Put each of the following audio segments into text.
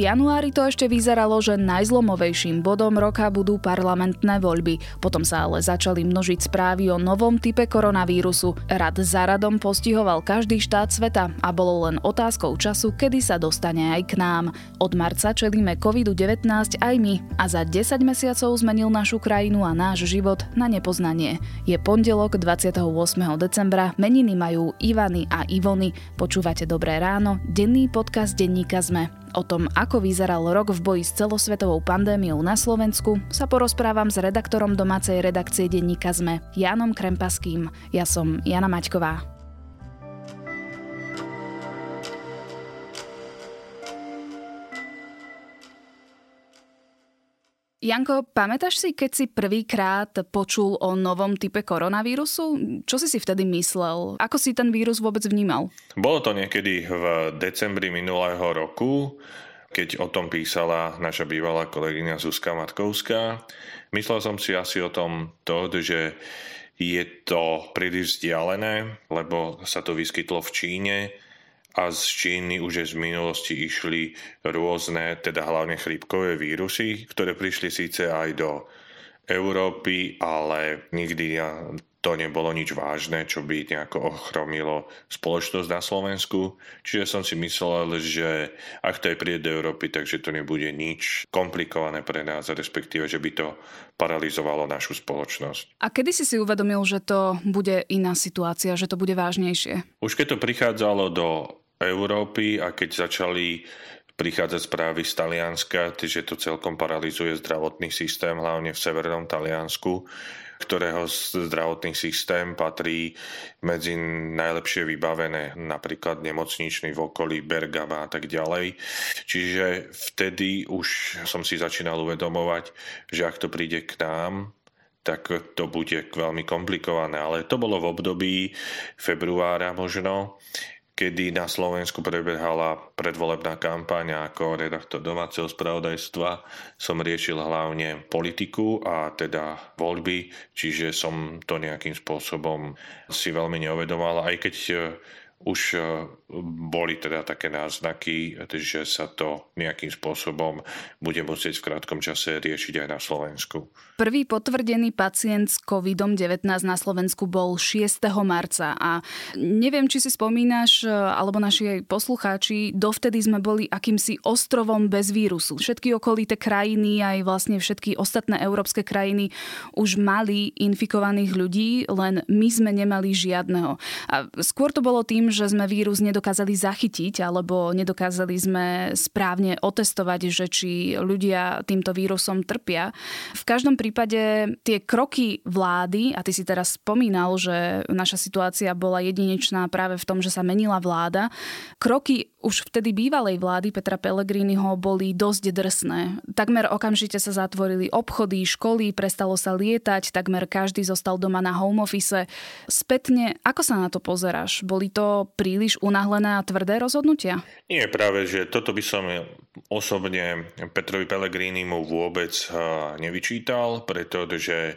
V januári to ešte vyzeralo, že najzlomovejším bodom roka budú parlamentné voľby. Potom sa ale začali množiť správy o novom type koronavírusu. Rad za radom postihoval každý štát sveta a bolo len otázkou času, kedy sa dostane aj k nám. Od marca čelíme COVID-19 aj my a za 10 mesiacov zmenil našu krajinu a náš život na nepoznanie. Je pondelok 28. decembra, meniny majú Ivany a Ivony. Počúvate Dobré ráno, denný podcast denníka ZME. O tom, ako vyzeral rok v boji s celosvetovou pandémiou na Slovensku, sa porozprávam s redaktorom domácej redakcie denníka ZME, Jánom Krempaským. Ja som Jana Maťková. Janko, pamätáš si, keď si prvýkrát počul o novom type koronavírusu? Čo si si vtedy myslel? Ako si ten vírus vôbec vnímal? Bolo to niekedy v decembri minulého roku, keď o tom písala naša bývalá kolegyňa Zuzka Matkovská. Myslel som si asi o tom to, že je to príliš vzdialené, lebo sa to vyskytlo v Číne, a z Číny už z minulosti išli rôzne, teda hlavne chrípkové vírusy, ktoré prišli síce aj do Európy, ale nikdy to nebolo nič vážne, čo by nejako ochromilo spoločnosť na Slovensku. Čiže som si myslel, že ak to aj príde do Európy, takže to nebude nič komplikované pre nás, respektíve, že by to paralizovalo našu spoločnosť. A kedy si si uvedomil, že to bude iná situácia, že to bude vážnejšie? Už keď to prichádzalo do Európy a keď začali prichádzať správy z Talianska, že to celkom paralizuje zdravotný systém, hlavne v severnom Taliansku, ktorého zdravotný systém patrí medzi najlepšie vybavené, napríklad nemocničný v okolí Bergama a tak ďalej. Čiže vtedy už som si začínal uvedomovať, že ak to príde k nám, tak to bude veľmi komplikované. Ale to bolo v období februára možno, kedy na Slovensku prebiehala predvolebná kampaň ako redaktor domáceho spravodajstva. Som riešil hlavne politiku a teda voľby, čiže som to nejakým spôsobom si veľmi neuvedomal, aj keď už e, boli teda také náznaky, že sa to nejakým spôsobom bude musieť v krátkom čase riešiť aj na Slovensku. Prvý potvrdený pacient s COVID-19 na Slovensku bol 6. marca a neviem, či si spomínaš, alebo naši poslucháči, dovtedy sme boli akýmsi ostrovom bez vírusu. Všetky okolité krajiny, aj vlastne všetky ostatné európske krajiny už mali infikovaných ľudí, len my sme nemali žiadneho. A skôr to bolo tým, že sme vírus nedokázali zachytiť alebo nedokázali sme správne otestovať, že či ľudia týmto vírusom trpia. V každom prípade tie kroky vlády, a ty si teraz spomínal, že naša situácia bola jedinečná práve v tom, že sa menila vláda, kroky už vtedy bývalej vlády Petra Pellegriniho boli dosť drsné. Takmer okamžite sa zatvorili obchody, školy, prestalo sa lietať, takmer každý zostal doma na home office. Spätne, ako sa na to pozeráš? Boli to príliš unahlené a tvrdé rozhodnutia? Nie, práve, že toto by som osobne Petrovi Pellegrinimu vôbec eh, nevyčítal, pretože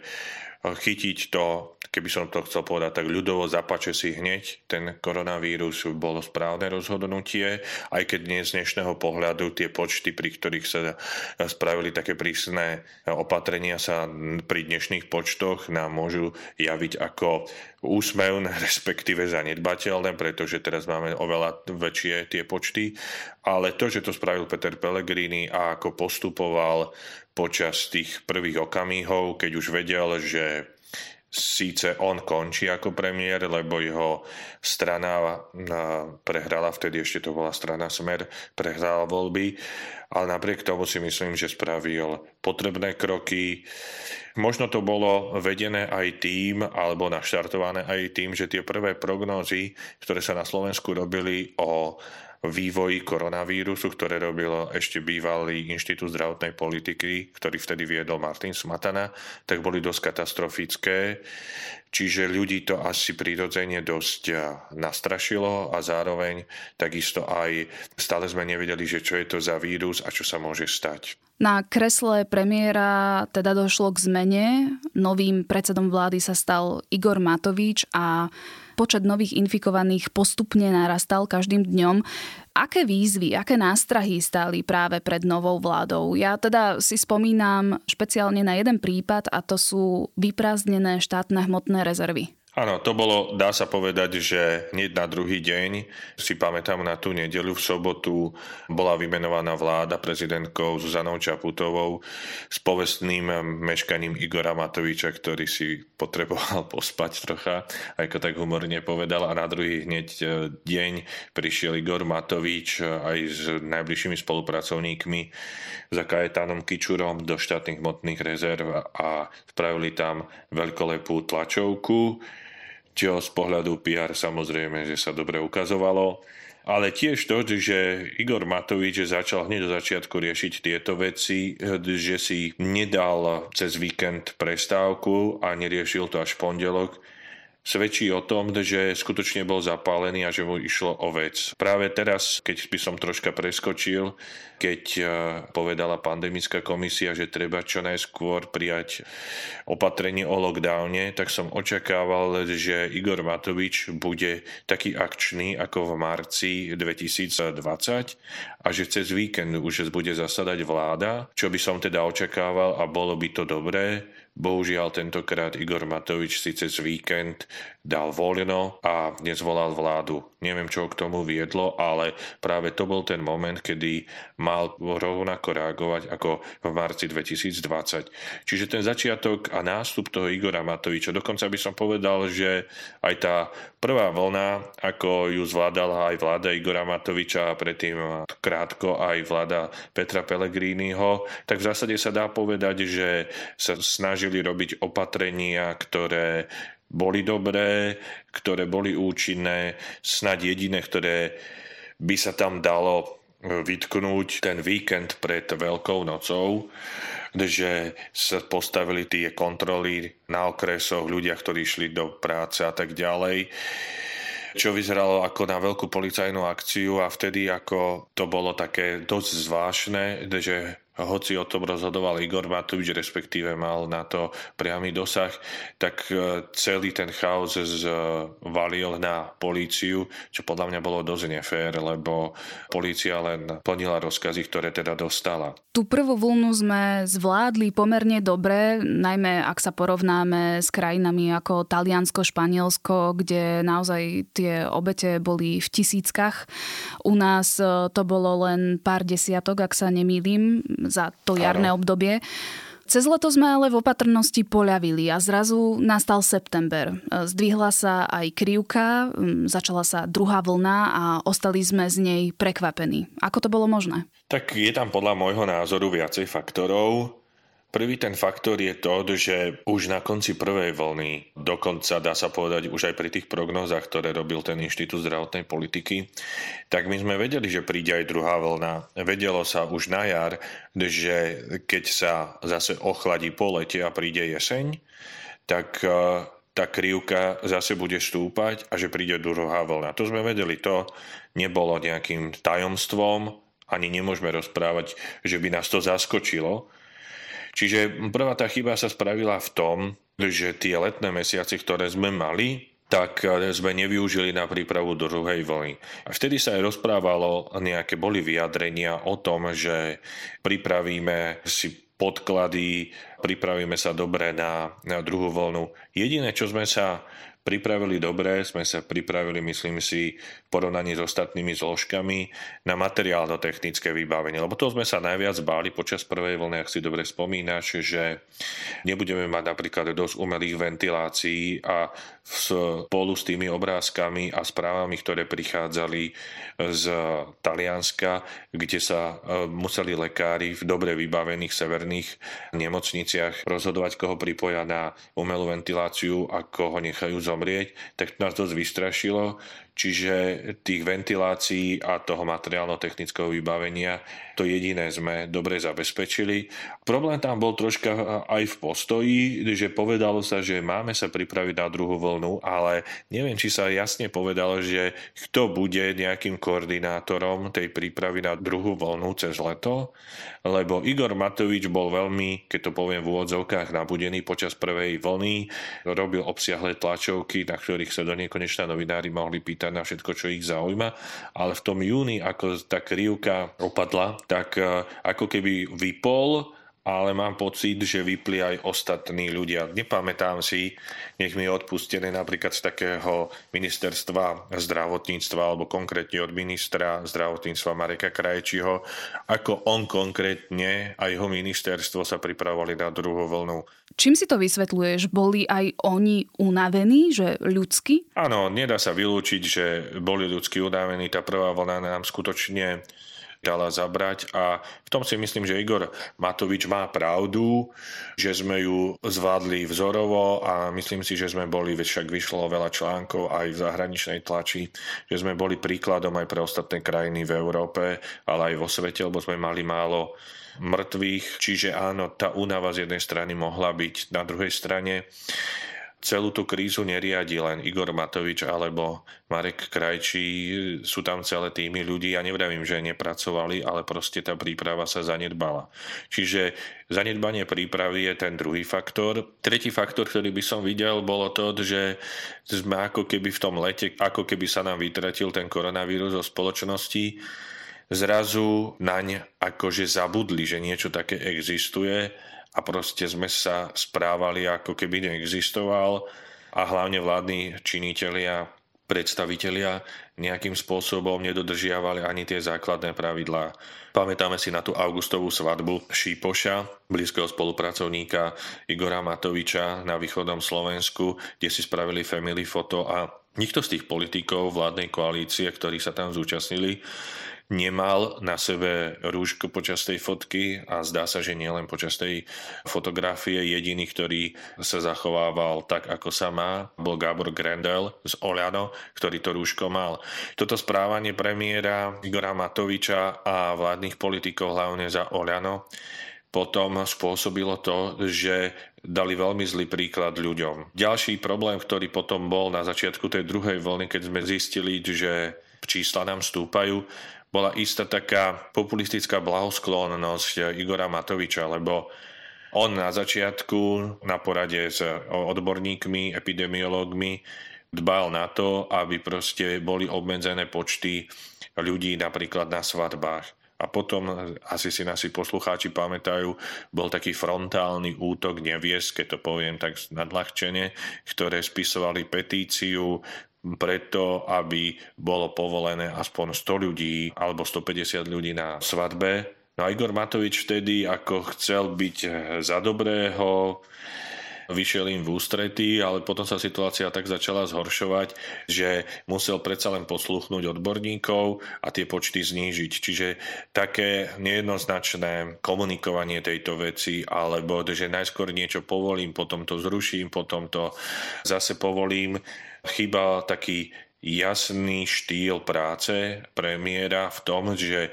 chytiť to keby som to chcel povedať tak ľudovo, zapače si hneď ten koronavírus bolo správne rozhodnutie, aj keď dnes z dnešného pohľadu tie počty, pri ktorých sa spravili také prísne opatrenia sa pri dnešných počtoch nám môžu javiť ako úsmevné, respektíve zanedbateľné, pretože teraz máme oveľa väčšie tie počty. Ale to, že to spravil Peter Pellegrini a ako postupoval počas tých prvých okamihov, keď už vedel, že síce on končí ako premiér, lebo jeho strana prehrala, vtedy ešte to bola strana Smer, prehrala voľby, ale napriek tomu si myslím, že spravil potrebné kroky. Možno to bolo vedené aj tým, alebo naštartované aj tým, že tie prvé prognózy, ktoré sa na Slovensku robili o vývoji koronavírusu, ktoré robil ešte bývalý Inštitút zdravotnej politiky, ktorý vtedy viedol Martin Smatana, tak boli dosť katastrofické. Čiže ľudí to asi prirodzene dosť nastrašilo a zároveň takisto aj stále sme nevedeli, že čo je to za vírus a čo sa môže stať. Na kresle premiéra teda došlo k zmene. Novým predsedom vlády sa stal Igor Matovič a Počet nových infikovaných postupne narastal každým dňom. Aké výzvy, aké nástrahy stáli práve pred novou vládou? Ja teda si spomínam špeciálne na jeden prípad a to sú vyprázdnené štátne hmotné rezervy. Áno, to bolo, dá sa povedať, že hneď na druhý deň, si pamätám na tú nedelu, v sobotu bola vymenovaná vláda prezidentkou Zuzanou Čaputovou s povestným meškaním Igora Matoviča, ktorý si potreboval pospať trocha, ako tak humorne povedal. A na druhý hneď e, deň prišiel Igor Matovič aj s najbližšími spolupracovníkmi za Kajetánom Kičurom do štátnych hmotných rezerv a spravili tam veľkolepú tlačovku čo z pohľadu PR samozrejme, že sa dobre ukazovalo. Ale tiež to, že Igor Matovič začal hneď do začiatku riešiť tieto veci, že si nedal cez víkend prestávku a neriešil to až v pondelok, svedčí o tom, že skutočne bol zapálený a že mu išlo o vec. Práve teraz, keď by som troška preskočil, keď e, povedala pandemická komisia, že treba čo najskôr prijať opatrenie o lockdowne, tak som očakával, že Igor Matovič bude taký akčný ako v marci 2020 a že cez víkend už bude zasadať vláda, čo by som teda očakával a bolo by to dobré, Bohužiaľ tentokrát Igor Matovič si cez víkend dal voľno a nezvolal vládu. Neviem, čo k tomu viedlo, ale práve to bol ten moment, kedy mal rovnako reagovať ako v marci 2020. Čiže ten začiatok a nástup toho Igora Matoviča, dokonca by som povedal, že aj tá prvá vlna, ako ju zvládala aj vláda Igora Matoviča a predtým krátko aj vláda Petra Pellegriniho, tak v zásade sa dá povedať, že sa snaží snažili robiť opatrenia, ktoré boli dobré, ktoré boli účinné, snad jediné, ktoré by sa tam dalo vytknúť ten víkend pred Veľkou nocou, že sa postavili tie kontroly na okresoch, ľudia, ktorí išli do práce a tak ďalej čo vyzeralo ako na veľkú policajnú akciu a vtedy ako to bolo také dosť zvláštne, že hoci o tom rozhodoval Igor Matovič, respektíve mal na to priamy dosah, tak e, celý ten chaos zvalil na políciu, čo podľa mňa bolo dosť nefér, lebo polícia len plnila rozkazy, ktoré teda dostala. Tú prvú vlnu sme zvládli pomerne dobre, najmä ak sa porovnáme s krajinami ako Taliansko, Španielsko, kde naozaj tie obete boli v tisíckach. U nás e, to bolo len pár desiatok, ak sa nemýlim za to jarné ano. obdobie. Cez leto sme ale v opatrnosti poľavili a zrazu nastal september. Zdvihla sa aj krivka, začala sa druhá vlna a ostali sme z nej prekvapení. Ako to bolo možné? Tak je tam podľa môjho názoru viacej faktorov. Prvý ten faktor je to, že už na konci prvej vlny, dokonca dá sa povedať už aj pri tých prognózach, ktoré robil ten Inštitút zdravotnej politiky, tak my sme vedeli, že príde aj druhá vlna. Vedelo sa už na jar, že keď sa zase ochladí po lete a príde jeseň, tak e, tá krivka zase bude stúpať a že príde druhá vlna. To sme vedeli, to nebolo nejakým tajomstvom, ani nemôžeme rozprávať, že by nás to zaskočilo, Čiže prvá tá chyba sa spravila v tom, že tie letné mesiace, ktoré sme mali, tak sme nevyužili na prípravu druhej vlny. A vtedy sa aj rozprávalo, nejaké boli vyjadrenia o tom, že pripravíme si podklady, pripravíme sa dobre na, na druhú vlnu. Jediné, čo sme sa pripravili dobre, sme sa pripravili, myslím si, v porovnaní s ostatnými zložkami na materiálno-technické vybavenie. Lebo to sme sa najviac báli počas prvej vlny, ak si dobre spomínaš, že nebudeme mať napríklad dosť umelých ventilácií a spolu s tými obrázkami a správami, ktoré prichádzali z Talianska, kde sa e, museli lekári v dobre vybavených severných nemocniciach rozhodovať, koho pripoja na umelú ventiláciu a koho nechajú zomrieť, tak nás dosť vystrašilo. Čiže tých ventilácií a toho materiálno-technického vybavenia to jediné sme dobre zabezpečili. Problém tam bol troška aj v postoji, že povedalo sa, že máme sa pripraviť na druhú vlnu, ale neviem, či sa jasne povedalo, že kto bude nejakým koordinátorom tej prípravy na druhú vlnu cez leto, lebo Igor Matovič bol veľmi, keď to poviem v úvodzovkách, nabudený počas prvej vlny, robil obsiahle tlačov tlačovky, na ktorých sa do nekonečná novinári mohli pýtať na všetko, čo ich zaujíma, ale v tom júni, ako tá krivka opadla, tak e, ako keby vypol ale mám pocit, že vypli aj ostatní ľudia. Nepamätám si, nech mi je odpustené napríklad z takého ministerstva zdravotníctva alebo konkrétne od ministra zdravotníctva Mareka Krajčího, ako on konkrétne a jeho ministerstvo sa pripravovali na druhú vlnu. Čím si to vysvetľuješ? Boli aj oni unavení, že ľudsky? Áno, nedá sa vylúčiť, že boli ľudsky unavení. Tá prvá vlna nám skutočne dala zabrať. A v tom si myslím, že Igor Matovič má pravdu, že sme ju zvládli vzorovo a myslím si, že sme boli, však vyšlo veľa článkov aj v zahraničnej tlači, že sme boli príkladom aj pre ostatné krajiny v Európe, ale aj vo svete, lebo sme mali málo mŕtvych, čiže áno, tá únava z jednej strany mohla byť, na druhej strane celú tú krízu neriadi len Igor Matovič alebo Marek Krajčí, sú tam celé týmy ľudí. Ja nevravím, že nepracovali, ale proste tá príprava sa zanedbala. Čiže zanedbanie prípravy je ten druhý faktor. Tretí faktor, ktorý by som videl, bolo to, že sme ako keby v tom lete, ako keby sa nám vytratil ten koronavírus zo spoločnosti, zrazu naň akože zabudli, že niečo také existuje a proste sme sa správali ako keby neexistoval a hlavne vládni činitelia, predstavitelia nejakým spôsobom nedodržiavali ani tie základné pravidlá. Pamätáme si na tú augustovú svadbu Šípoša, blízkeho spolupracovníka Igora Matoviča na východnom Slovensku, kde si spravili family foto a nikto z tých politikov vládnej koalície, ktorí sa tam zúčastnili, nemal na sebe rúško počas tej fotky a zdá sa, že nielen počas tej fotografie. Jediný, ktorý sa zachovával tak, ako sa má, bol Gábor Grendel z Oľano, ktorý to rúško mal. Toto správanie premiéra Igora Matoviča a vládnych politikov, hlavne za Oľano, potom spôsobilo to, že dali veľmi zlý príklad ľuďom. Ďalší problém, ktorý potom bol na začiatku tej druhej vlny, keď sme zistili, že čísla nám stúpajú, bola istá taká populistická blahosklonnosť Igora Matoviča, lebo on na začiatku na porade s odborníkmi, epidemiológmi dbal na to, aby proste boli obmedzené počty ľudí napríklad na svadbách. A potom, asi si nasi poslucháči pamätajú, bol taký frontálny útok nevies, keď to poviem tak nadľahčene, ktoré spisovali petíciu preto, aby bolo povolené aspoň 100 ľudí alebo 150 ľudí na svadbe. No a Igor Matovič vtedy, ako chcel byť za dobrého, vyšiel im v ústretí, ale potom sa situácia tak začala zhoršovať, že musel predsa len posluchnúť odborníkov a tie počty znížiť. Čiže také nejednoznačné komunikovanie tejto veci, alebo že najskôr niečo povolím, potom to zruším, potom to zase povolím, chýba taký jasný štýl práce premiéra v tom, že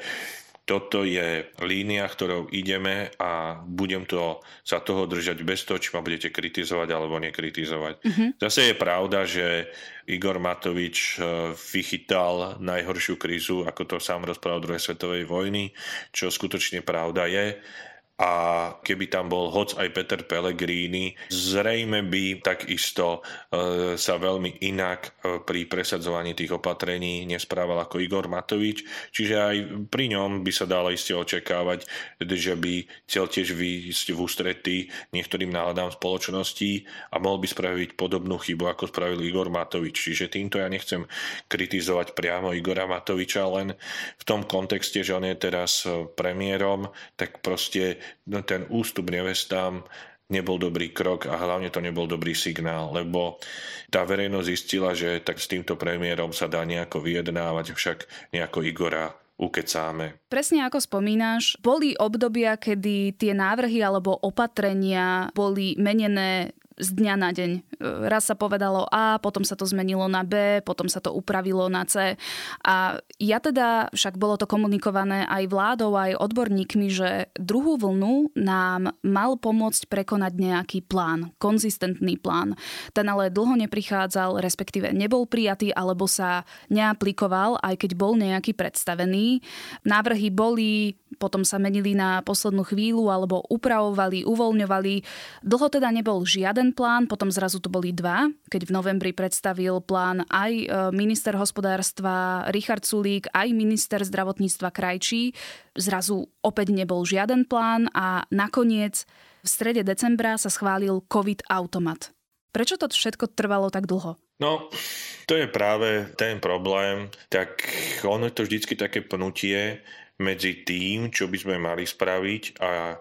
toto je línia, ktorou ideme a budem to sa toho držať bez toho, či ma budete kritizovať alebo nekritizovať. Uh-huh. Zase je pravda, že Igor Matovič eh, vychytal najhoršiu krízu, ako to sám rozprával druhej svetovej vojny, čo skutočne pravda je a keby tam bol hoc aj Peter Pellegrini, zrejme by takisto e, sa veľmi inak e, pri presadzovaní tých opatrení nesprával ako Igor Matovič, čiže aj pri ňom by sa dalo iste očakávať, že by chcel tiež výjsť v ústretí niektorým náladám spoločnosti a mohol by spraviť podobnú chybu, ako spravil Igor Matovič. Čiže týmto ja nechcem kritizovať priamo Igora Matoviča, len v tom kontexte, že on je teraz premiérom, tak proste No, ten ústup nevestám nebol dobrý krok a hlavne to nebol dobrý signál, lebo tá verejnosť zistila, že tak s týmto premiérom sa dá nejako vyjednávať, však nejako Igora ukecáme. Presne ako spomínaš, boli obdobia, kedy tie návrhy alebo opatrenia boli menené z dňa na deň. E, raz sa povedalo A, potom sa to zmenilo na B, potom sa to upravilo na C. A ja teda, však bolo to komunikované aj vládou, aj odborníkmi, že druhú vlnu nám mal pomôcť prekonať nejaký plán, konzistentný plán. Ten ale dlho neprichádzal, respektíve nebol prijatý alebo sa neaplikoval, aj keď bol nejaký predstavený. Návrhy boli, potom sa menili na poslednú chvíľu alebo upravovali, uvoľňovali. Dlho teda nebol žiaden plán, potom zrazu to boli dva, keď v novembri predstavil plán aj e, minister hospodárstva Richard Sulík, aj minister zdravotníctva Krajčí. Zrazu opäť nebol žiaden plán a nakoniec v strede decembra sa schválil COVID automat. Prečo to všetko trvalo tak dlho? No, to je práve ten problém. Tak ono je to vždycky také pnutie medzi tým, čo by sme mali spraviť a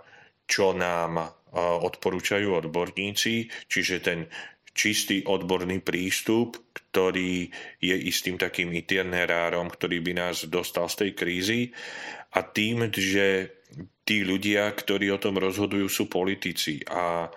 čo nám odporúčajú odborníci, čiže ten čistý odborný prístup, ktorý je istým takým itinerárom, ktorý by nás dostal z tej krízy. A tým, že tí ľudia, ktorí o tom rozhodujú, sú politici. A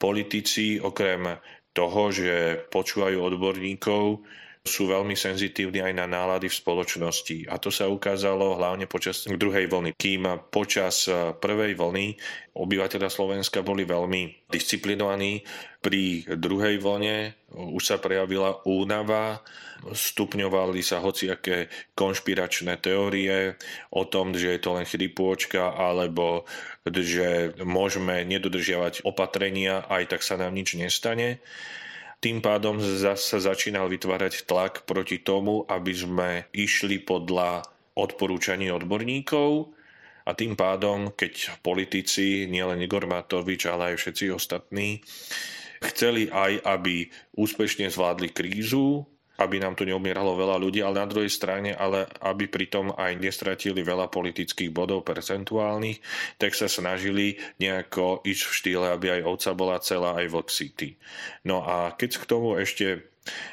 politici okrem toho, že počúvajú odborníkov, sú veľmi senzitívni aj na nálady v spoločnosti. A to sa ukázalo hlavne počas druhej vlny. Kým počas prvej vlny obyvateľia Slovenska boli veľmi disciplinovaní, pri druhej vlne už sa prejavila únava, stupňovali sa hociaké konšpiračné teórie o tom, že je to len chrypôčka alebo že môžeme nedodržiavať opatrenia, aj tak sa nám nič nestane. Tým pádom sa začínal vytvárať tlak proti tomu, aby sme išli podľa odporúčaní odborníkov. A tým pádom, keď politici, nielen Igor Matovič, ale aj všetci ostatní, chceli aj, aby úspešne zvládli krízu, aby nám tu neumieralo veľa ľudí, ale na druhej strane, ale aby pritom aj nestratili veľa politických bodov percentuálnych, tak sa snažili nejako ísť v štýle, aby aj ovca bola celá, aj vlk city. No a keď k tomu ešte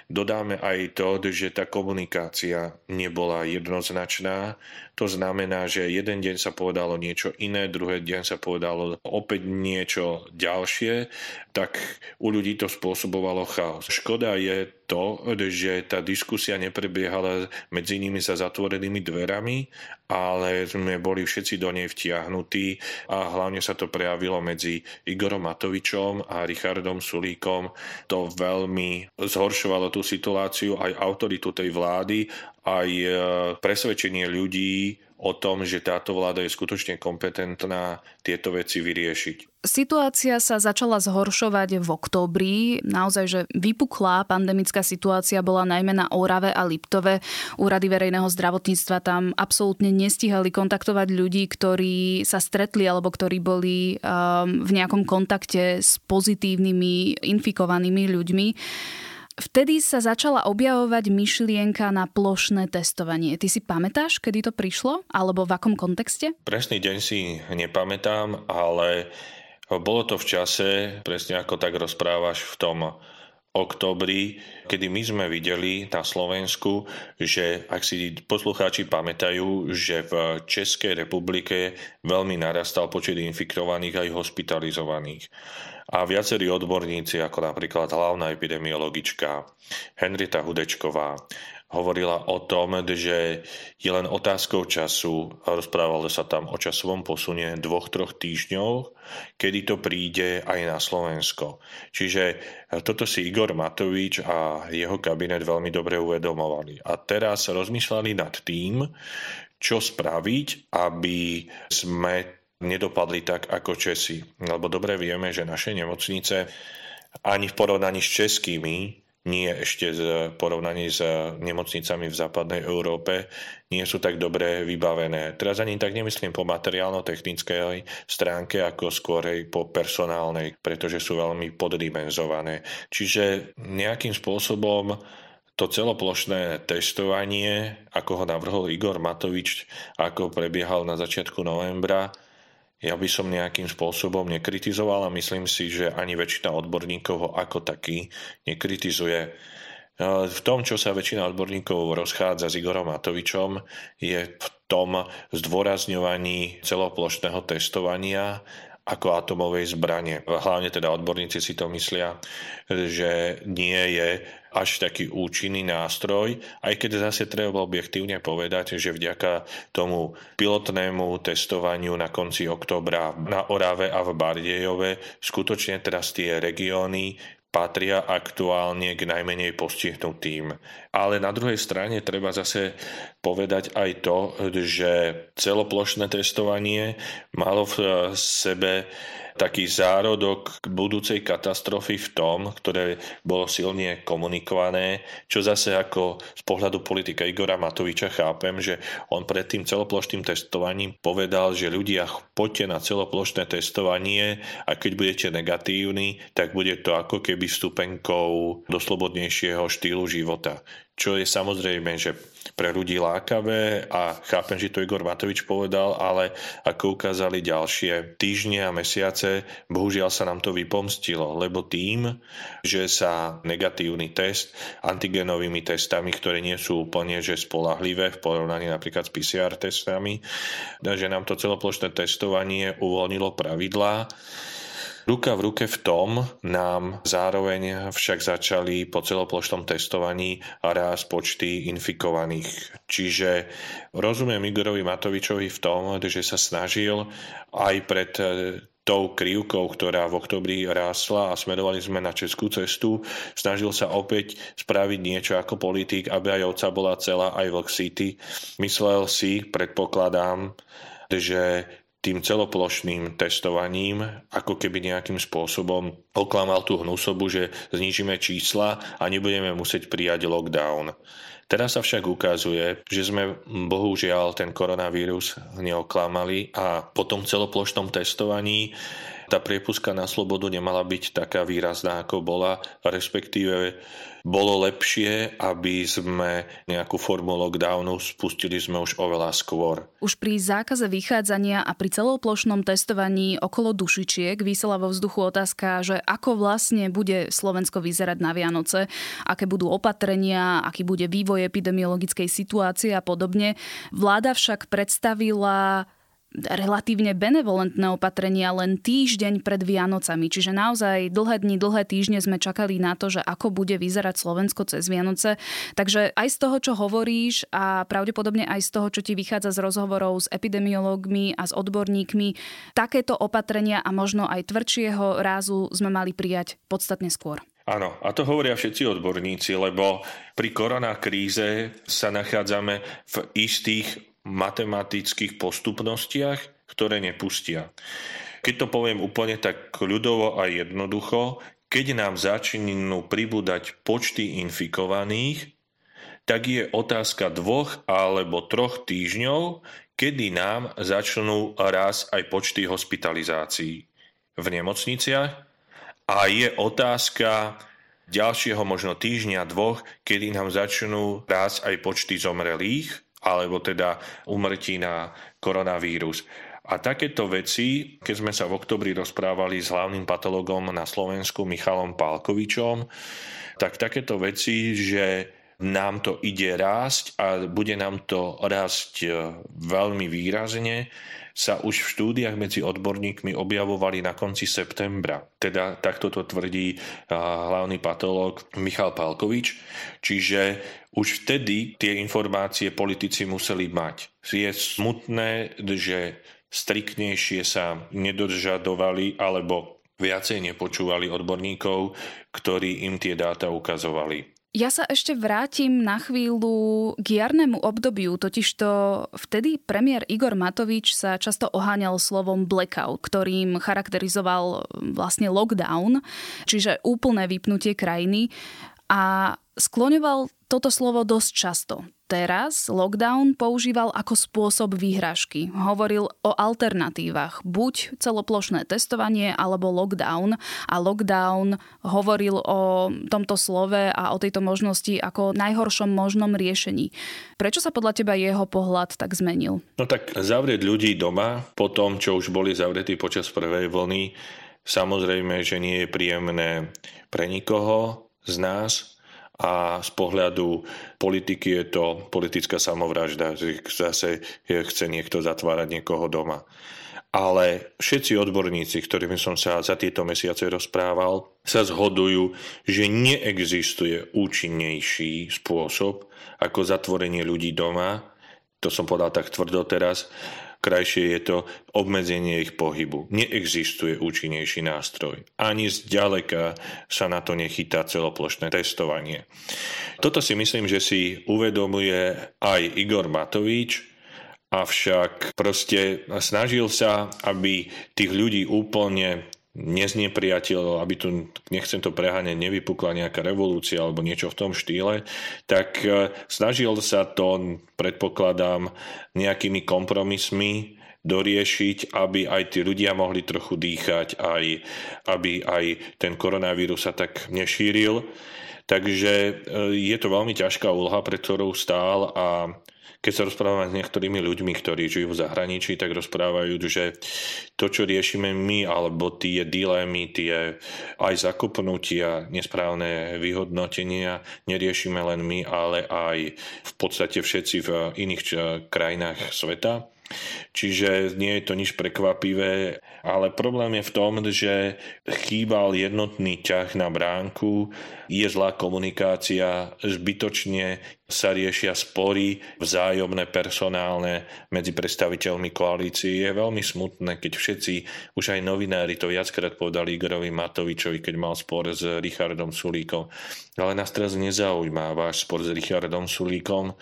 Dodáme aj to, že tá komunikácia nebola jednoznačná. To znamená, že jeden deň sa povedalo niečo iné, druhý deň sa povedalo opäť niečo ďalšie, tak u ľudí to spôsobovalo chaos. Škoda je to, že tá diskusia neprebiehala medzi nimi za zatvorenými dverami, ale sme boli všetci do nej vtiahnutí a hlavne sa to prejavilo medzi Igorom Matovičom a Richardom Sulíkom. To veľmi zhoršovalo tú situáciu, aj autoritu tej vlády, aj e, presvedčenie ľudí o tom, že táto vláda je skutočne kompetentná tieto veci vyriešiť. Situácia sa začala zhoršovať v októbri. Naozaj, že vypuklá pandemická situácia bola najmä na Orave a Liptove. Úrady verejného zdravotníctva tam absolútne nestihali kontaktovať ľudí, ktorí sa stretli alebo ktorí boli um, v nejakom kontakte s pozitívnymi infikovanými ľuďmi. Vtedy sa začala objavovať myšlienka na plošné testovanie. Ty si pamätáš, kedy to prišlo? Alebo v akom kontexte? Presný deň si nepamätám, ale bolo to v čase, presne ako tak rozprávaš v tom oktobri, kedy my sme videli na Slovensku, že ak si poslucháči pamätajú, že v Českej republike veľmi narastal počet infikovaných aj hospitalizovaných. A viacerí odborníci, ako napríklad hlavná epidemiologička Henrita Hudečková, hovorila o tom, že je len otázkou času, rozprávalo sa tam o časovom posune dvoch, troch týždňov, kedy to príde aj na Slovensko. Čiže toto si Igor Matovič a jeho kabinet veľmi dobre uvedomovali. A teraz rozmýšľali nad tým, čo spraviť, aby sme nedopadli tak ako Česi. Lebo dobre vieme, že naše nemocnice ani v porovnaní s českými, nie ešte v porovnaní s nemocnicami v západnej Európe, nie sú tak dobre vybavené. Teraz ani tak nemyslím po materiálno-technickej stránke, ako skôr po personálnej, pretože sú veľmi poddimenzované. Čiže nejakým spôsobom to celoplošné testovanie, ako ho navrhol Igor Matovič, ako prebiehal na začiatku novembra, ja by som nejakým spôsobom nekritizoval a myslím si, že ani väčšina odborníkov ho ako taký nekritizuje. V tom, čo sa väčšina odborníkov rozchádza s Igorom Matovičom, je v tom zdôrazňovaní celoplošného testovania ako atomovej zbranie. Hlavne teda odborníci si to myslia, že nie je až taký účinný nástroj, aj keď zase treba objektívne povedať, že vďaka tomu pilotnému testovaniu na konci oktobra na Orave a v Bardejove skutočne teraz tie regióny patria aktuálne k najmenej postihnutým. Ale na druhej strane treba zase povedať aj to, že celoplošné testovanie malo v sebe taký zárodok budúcej katastrofy v tom, ktoré bolo silne komunikované, čo zase ako z pohľadu politika Igora Matoviča chápem, že on pred tým celoplošným testovaním povedal, že ľudia poďte na celoplošné testovanie a keď budete negatívni, tak bude to ako keby vstupenkou do slobodnejšieho štýlu života čo je samozrejme, že pre ľudí lákavé a chápem, že to Igor Matovič povedal, ale ako ukázali ďalšie týždne a mesiace, bohužiaľ sa nám to vypomstilo, lebo tým, že sa negatívny test antigenovými testami, ktoré nie sú úplne že spolahlivé v porovnaní napríklad s PCR testami, že nám to celoplošné testovanie uvoľnilo pravidlá, Ruka v ruke v tom nám zároveň však začali po celoplošnom testovaní raz počty infikovaných. Čiže rozumiem Igorovi Matovičovi v tom, že sa snažil aj pred e, tou krivkou, ktorá v oktobri rásla a smerovali sme na českú cestu. Snažil sa opäť spraviť niečo ako politik, aby aj ovca bola celá aj Vlk City. Myslel si, predpokladám, že tým celoplošným testovaním ako keby nejakým spôsobom oklamal tú hnusobu, že znížime čísla a nebudeme musieť prijať lockdown. Teraz sa však ukazuje, že sme bohužiaľ ten koronavírus neoklamali a po tom celoplošnom testovaní tá priepuska na slobodu nemala byť taká výrazná, ako bola, respektíve bolo lepšie, aby sme nejakú formu lockdownu spustili sme už oveľa skôr. Už pri zákaze vychádzania a pri celoplošnom testovaní okolo dušičiek vysela vo vzduchu otázka, že ako vlastne bude Slovensko vyzerať na Vianoce, aké budú opatrenia, aký bude vývoj epidemiologickej situácie a podobne. Vláda však predstavila relatívne benevolentné opatrenia len týždeň pred Vianocami. Čiže naozaj dlhé dni, dlhé týždne sme čakali na to, že ako bude vyzerať Slovensko cez Vianoce. Takže aj z toho, čo hovoríš a pravdepodobne aj z toho, čo ti vychádza z rozhovorov s epidemiológmi a s odborníkmi, takéto opatrenia a možno aj tvrdšieho rázu sme mali prijať podstatne skôr. Áno, a to hovoria všetci odborníci, lebo pri koronakríze sa nachádzame v istých matematických postupnostiach, ktoré nepustia. Keď to poviem úplne tak ľudovo a jednoducho, keď nám začnú pribúdať počty infikovaných, tak je otázka dvoch alebo troch týždňov, kedy nám začnú raz aj počty hospitalizácií v nemocniciach a je otázka ďalšieho možno týždňa, dvoch, kedy nám začnú raz aj počty zomrelých alebo teda umrtí na koronavírus. A takéto veci, keď sme sa v oktobri rozprávali s hlavným patologom na Slovensku Michalom Pálkovičom, tak takéto veci, že nám to ide rásť a bude nám to rásť e, veľmi výrazne, sa už v štúdiách medzi odborníkmi objavovali na konci septembra. Teda takto to tvrdí hlavný patológ Michal Palkovič. Čiže už vtedy tie informácie politici museli mať. Je smutné, že striktnejšie sa nedržadovali alebo viacej nepočúvali odborníkov, ktorí im tie dáta ukazovali. Ja sa ešte vrátim na chvíľu k jarnému obdobiu, totižto vtedy premiér Igor Matovič sa často oháňal slovom blackout, ktorým charakterizoval vlastne lockdown, čiže úplné vypnutie krajiny a skloňoval toto slovo dosť často. Teraz lockdown používal ako spôsob výhražky. Hovoril o alternatívach, buď celoplošné testovanie alebo lockdown. A lockdown hovoril o tomto slove a o tejto možnosti ako najhoršom možnom riešení. Prečo sa podľa teba jeho pohľad tak zmenil? No tak zavrieť ľudí doma po tom, čo už boli zavretí počas prvej vlny, samozrejme, že nie je príjemné pre nikoho z nás, a z pohľadu politiky je to politická samovražda, že zase chce niekto zatvárať niekoho doma. Ale všetci odborníci, ktorými som sa za tieto mesiace rozprával, sa zhodujú, že neexistuje účinnejší spôsob ako zatvorenie ľudí doma, to som povedal tak tvrdo teraz, krajšie je to obmedzenie ich pohybu. Neexistuje účinnejší nástroj. Ani zďaleka sa na to nechytá celoplošné testovanie. Toto si myslím, že si uvedomuje aj Igor Matovič avšak proste snažil sa, aby tých ľudí úplne neznepriateľ, aby tu, nechcem to preháňať, nevypukla nejaká revolúcia alebo niečo v tom štýle, tak e, snažil sa to, predpokladám, nejakými kompromismi doriešiť, aby aj tí ľudia mohli trochu dýchať, aj, aby aj ten koronavírus sa tak nešíril. Takže e, je to veľmi ťažká úloha, pre ktorou stál a keď sa rozprávame s niektorými ľuďmi, ktorí žijú v zahraničí, tak rozprávajú, že to, čo riešime my, alebo tie dilemy, tie aj zakopnutia, nesprávne vyhodnotenia, neriešime len my, ale aj v podstate všetci v iných krajinách sveta. Čiže nie je to nič prekvapivé, ale problém je v tom, že chýbal jednotný ťah na bránku, je zlá komunikácia, zbytočne sa riešia spory vzájomné, personálne medzi predstaviteľmi koalície. Je veľmi smutné, keď všetci, už aj novinári to viackrát povedali Igorovi Matovičovi, keď mal spor s Richardom Sulíkom. Ale nás teraz nezaujíma váš spor s Richardom Sulíkom,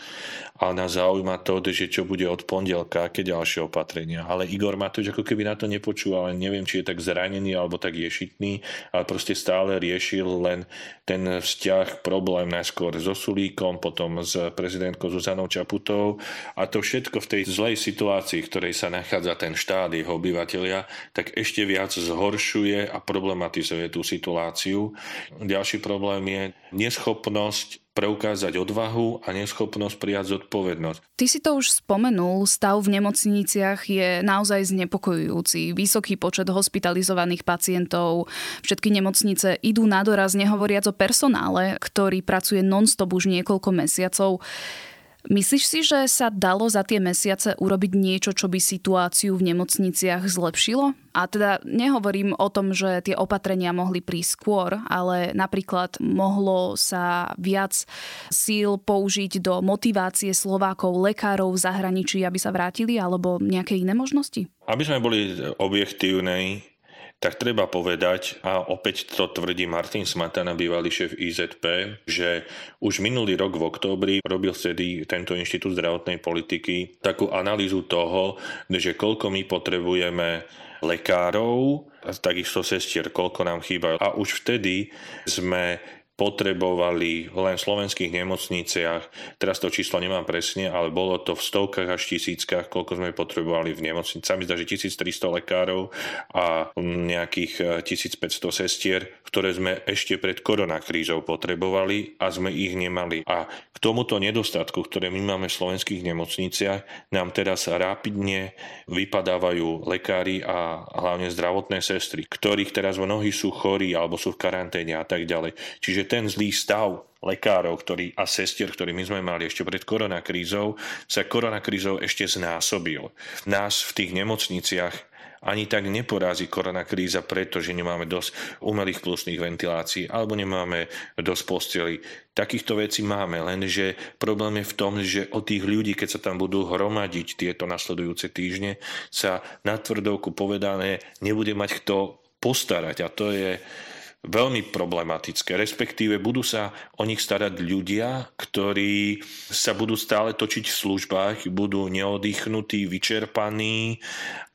ale nás zaujíma to, že čo bude od pondelka, aké ďalšie opatrenia. Ale Igor Matovič ako keby na to nepočúval, neviem, či je tak zranený alebo tak ješitný, ale proste stále riešil len ten vzťah, problém najskôr so Sulíkom, potom s prezidentkou Zuzanou Čaputou a to všetko v tej zlej situácii, v ktorej sa nachádza ten štát, jeho obyvateľia, tak ešte viac zhoršuje a problematizuje tú situáciu. Ďalší problém je neschopnosť preukázať odvahu a neschopnosť prijať zodpovednosť. Ty si to už spomenul, stav v nemocniciach je naozaj znepokojujúci. Vysoký počet hospitalizovaných pacientov, všetky nemocnice idú na doraz, nehovoriac o personále, ktorý pracuje non-stop už niekoľko mesiacov. Myslíš si, že sa dalo za tie mesiace urobiť niečo, čo by situáciu v nemocniciach zlepšilo? A teda nehovorím o tom, že tie opatrenia mohli prísť skôr, ale napríklad mohlo sa viac síl použiť do motivácie Slovákov, lekárov v zahraničí, aby sa vrátili, alebo nejaké iné možnosti? Aby sme boli objektívnej, tak treba povedať, a opäť to tvrdí Martin Smatana, bývalý šéf IZP, že už minulý rok v októbri robil vtedy tento Inštitút zdravotnej politiky takú analýzu toho, že koľko my potrebujeme lekárov, takisto sestier, koľko nám chýba. A už vtedy sme potrebovali len v slovenských nemocniciach, teraz to číslo nemám presne, ale bolo to v stovkách až tisíckach, koľko sme potrebovali v nemocnici. Mi zdá, že 1300 lekárov a nejakých 1500 sestier, ktoré sme ešte pred koronakrízou potrebovali a sme ich nemali. A k tomuto nedostatku, ktoré my máme v slovenských nemocniciach, nám teraz rapidne vypadávajú lekári a hlavne zdravotné sestry, ktorých teraz mnohí sú chorí alebo sú v karanténe a tak ďalej. Čiže že ten zlý stav lekárov ktorý, a sestier, ktorý my sme mali ešte pred koronakrízou, sa koronakrízou ešte znásobil. Nás v tých nemocniciach ani tak neporazí koronakríza, pretože nemáme dosť umelých plusných ventilácií alebo nemáme dosť posteli. Takýchto vecí máme, lenže problém je v tom, že o tých ľudí, keď sa tam budú hromadiť tieto nasledujúce týždne, sa na tvrdovku povedané nebude mať kto postarať. A to je veľmi problematické, respektíve budú sa o nich starať ľudia, ktorí sa budú stále točiť v službách, budú neoddychnutí, vyčerpaní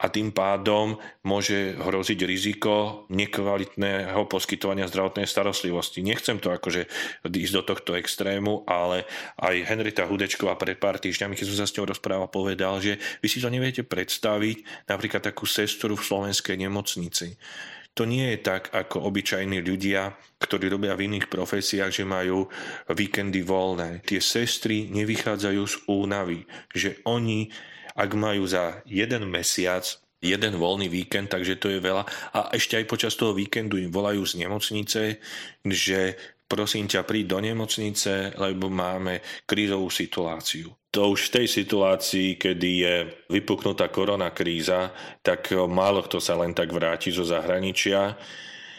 a tým pádom môže hroziť riziko nekvalitného poskytovania zdravotnej starostlivosti. Nechcem to akože ísť do tohto extrému, ale aj Henrita Hudečková pred pár týždňami, keď som sa s ňou rozprával, povedal, že vy si to neviete predstaviť, napríklad takú sestru v slovenskej nemocnici to nie je tak ako obyčajní ľudia, ktorí robia v iných profesiách, že majú víkendy voľné. Tie sestry nevychádzajú z únavy, že oni, ak majú za jeden mesiac jeden voľný víkend, takže to je veľa. A ešte aj počas toho víkendu im volajú z nemocnice, že prosím ťa, príď do nemocnice, lebo máme krízovú situáciu to už v tej situácii, kedy je vypuknutá korona kríza, tak málo kto sa len tak vráti zo zahraničia.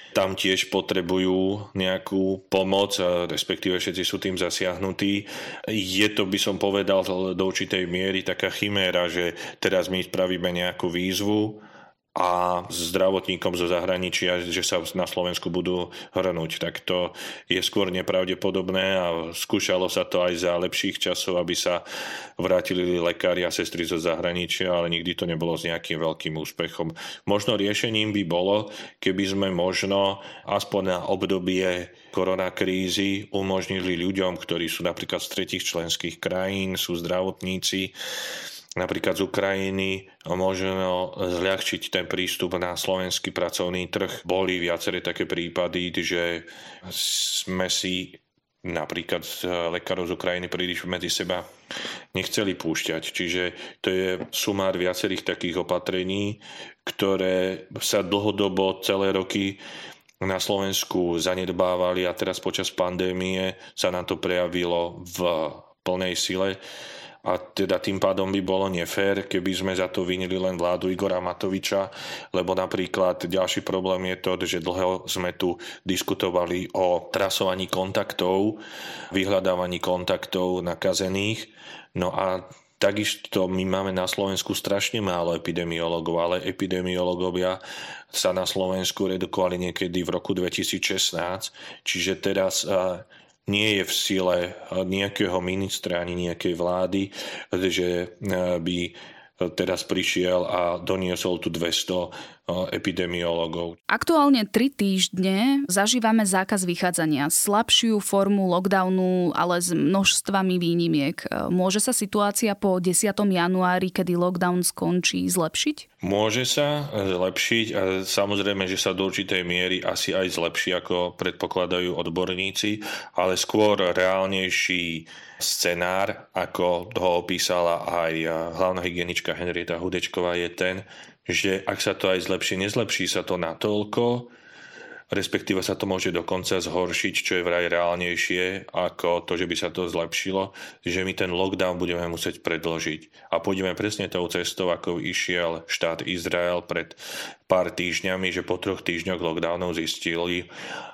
Tam tiež potrebujú nejakú pomoc, respektíve všetci sú tým zasiahnutí. Je to, by som povedal, do určitej miery taká chiméra, že teraz my spravíme nejakú výzvu a zdravotníkom zo zahraničia, že sa na Slovensku budú hrnúť. Tak to je skôr nepravdepodobné a skúšalo sa to aj za lepších časov, aby sa vrátili lekári a sestry zo zahraničia, ale nikdy to nebolo s nejakým veľkým úspechom. Možno riešením by bolo, keby sme možno aspoň na obdobie koronakrízy umožnili ľuďom, ktorí sú napríklad z tretich členských krajín, sú zdravotníci, napríklad z Ukrajiny možno zľahčiť ten prístup na slovenský pracovný trh. Boli viaceré také prípady, že sme si napríklad lekárov z Ukrajiny príliš medzi seba nechceli púšťať. Čiže to je sumár viacerých takých opatrení, ktoré sa dlhodobo celé roky na Slovensku zanedbávali a teraz počas pandémie sa nám to prejavilo v plnej sile a teda tým pádom by bolo nefér, keby sme za to vinili len vládu Igora Matoviča, lebo napríklad ďalší problém je to, že dlho sme tu diskutovali o trasovaní kontaktov, vyhľadávaní kontaktov nakazených, no a Takisto my máme na Slovensku strašne málo epidemiologov, ale epidemiologovia sa na Slovensku redukovali niekedy v roku 2016, čiže teraz nie je v sile nejakého ministra ani nejakej vlády, že by teraz prišiel a doniesol tu 200 epidemiológov. Aktuálne tri týždne zažívame zákaz vychádzania, slabšiu formu lockdownu, ale s množstvami výnimiek. Môže sa situácia po 10. januári, kedy lockdown skončí, zlepšiť? Môže sa zlepšiť a samozrejme, že sa do určitej miery asi aj zlepší, ako predpokladajú odborníci, ale skôr reálnejší scenár, ako ho opísala aj hlavná hygienička Henrieta Hudečková, je ten, že ak sa to aj zlepší, nezlepší sa to natoľko, respektíve sa to môže dokonca zhoršiť, čo je vraj reálnejšie ako to, že by sa to zlepšilo, že my ten lockdown budeme musieť predložiť. A pôjdeme presne tou cestou, ako išiel štát Izrael pred pár týždňami, že po troch týždňoch lockdownov zistili,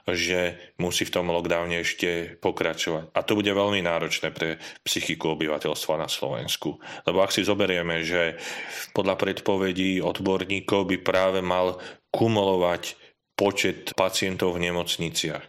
že musí v tom lockdowne ešte pokračovať. A to bude veľmi náročné pre psychiku obyvateľstva na Slovensku. Lebo ak si zoberieme, že podľa predpovedí odborníkov by práve mal kumulovať počet pacientov v nemocniciach.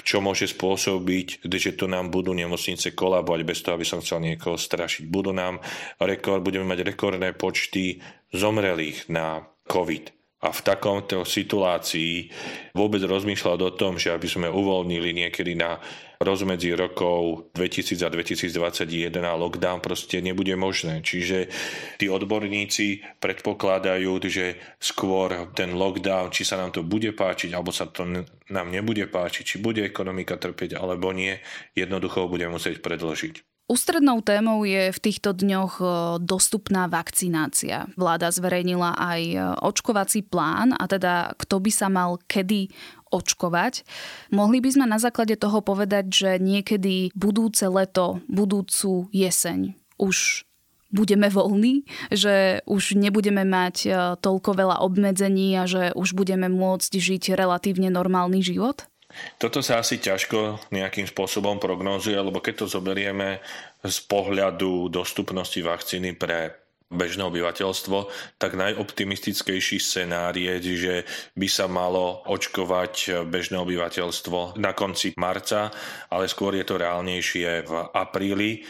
Čo môže spôsobiť, že tu nám budú nemocnice kolabovať bez toho, aby som chcel niekoho strašiť. Budú nám rekord, budeme mať rekordné počty zomrelých na COVID. A v takomto situácii vôbec rozmýšľať o tom, že aby sme uvoľnili niekedy na rozmedzi rokov 2000 a 2021 a lockdown proste nebude možné. Čiže tí odborníci predpokladajú, že skôr ten lockdown, či sa nám to bude páčiť, alebo sa to nám nebude páčiť, či bude ekonomika trpieť, alebo nie, jednoducho bude musieť predložiť. Ústrednou témou je v týchto dňoch e, dostupná vakcinácia. Vláda zverejnila aj e, očkovací plán a teda kto by sa mal kedy očkovať. Mohli by sme na základe toho povedať, že niekedy budúce leto, budúcu jeseň už budeme voľní, že už nebudeme mať e, toľko veľa obmedzení a že už budeme môcť žiť relatívne normálny život? Toto sa asi ťažko nejakým spôsobom prognozuje, lebo keď to zoberieme z pohľadu dostupnosti vakcíny pre bežné obyvateľstvo, tak najoptimistickejší scenár je, že by sa malo očkovať bežné obyvateľstvo na konci marca, ale skôr je to reálnejšie v apríli.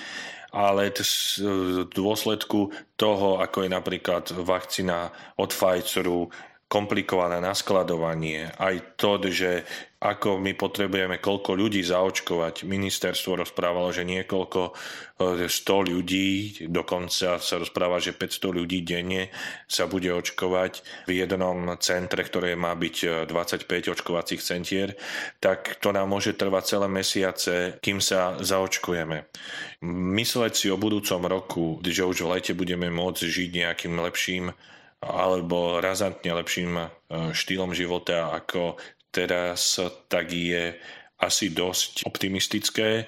Ale v dôsledku toho, ako je napríklad vakcína od Pfizeru, komplikované naskladovanie, aj to, že ako my potrebujeme koľko ľudí zaočkovať. Ministerstvo rozprávalo, že niekoľko 100 e, ľudí, dokonca sa rozpráva, že 500 ľudí denne sa bude očkovať v jednom centre, ktoré má byť 25 e, očkovacích centier, tak to nám môže trvať celé mesiace, kým sa zaočkujeme. Mysleť si o budúcom roku, že už v lete budeme môcť žiť nejakým lepším alebo razantne lepším e, štýlom života ako teraz, tak je asi dosť optimistické.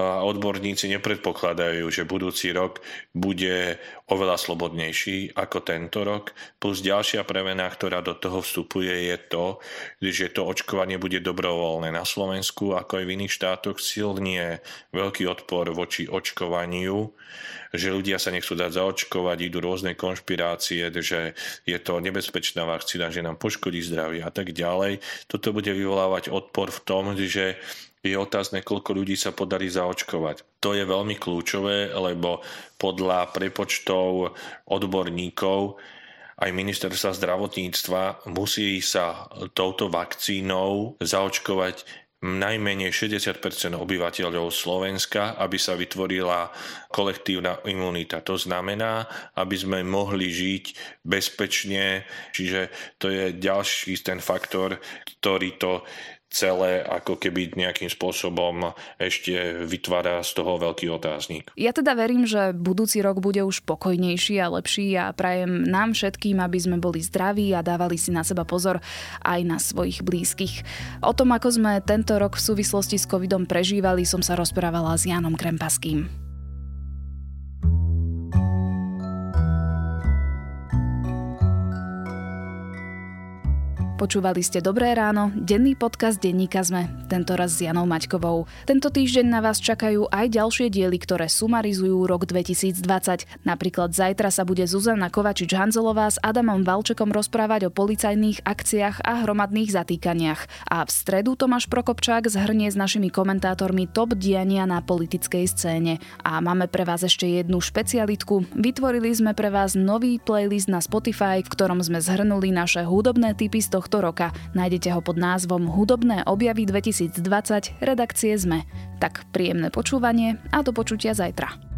Odborníci nepredpokladajú, že budúci rok bude oveľa slobodnejší ako tento rok. Plus ďalšia premena, ktorá do toho vstupuje, je to, že to očkovanie bude dobrovoľné na Slovensku, ako aj v iných štátoch silnie veľký odpor voči očkovaniu, že ľudia sa nechcú dať zaočkovať, idú rôzne konšpirácie, že je to nebezpečná vakcína, že nám poškodí zdravie a tak ďalej. Toto bude vyvolávať odpor v tom, že je otázne, koľko ľudí sa podarí zaočkovať. To je veľmi kľúčové, lebo podľa prepočtov odborníkov aj ministerstva zdravotníctva musí sa touto vakcínou zaočkovať najmenej 60% obyvateľov Slovenska, aby sa vytvorila kolektívna imunita. To znamená, aby sme mohli žiť bezpečne, čiže to je ďalší ten faktor, ktorý to celé ako keby nejakým spôsobom ešte vytvára z toho veľký otáznik. Ja teda verím, že budúci rok bude už pokojnejší a lepší a prajem nám všetkým, aby sme boli zdraví a dávali si na seba pozor aj na svojich blízkych. O tom, ako sme tento rok v súvislosti s covidom prežívali, som sa rozprávala s Jánom Krempaským. Počúvali ste Dobré ráno, denný podcast denníka Zme, tento raz s Janou Maťkovou. Tento týždeň na vás čakajú aj ďalšie diely, ktoré sumarizujú rok 2020. Napríklad zajtra sa bude Zuzana Kovačič-Hanzelová s Adamom Valčekom rozprávať o policajných akciách a hromadných zatýkaniach. A v stredu Tomáš Prokopčák zhrnie s našimi komentátormi top diania na politickej scéne. A máme pre vás ešte jednu špecialitku. Vytvorili sme pre vás nový playlist na Spotify, v ktorom sme zhrnuli naše hudobné typy z tohto tohto roka. Nájdete ho pod názvom Hudobné objavy 2020 redakcie ZME. Tak príjemné počúvanie a do počutia zajtra.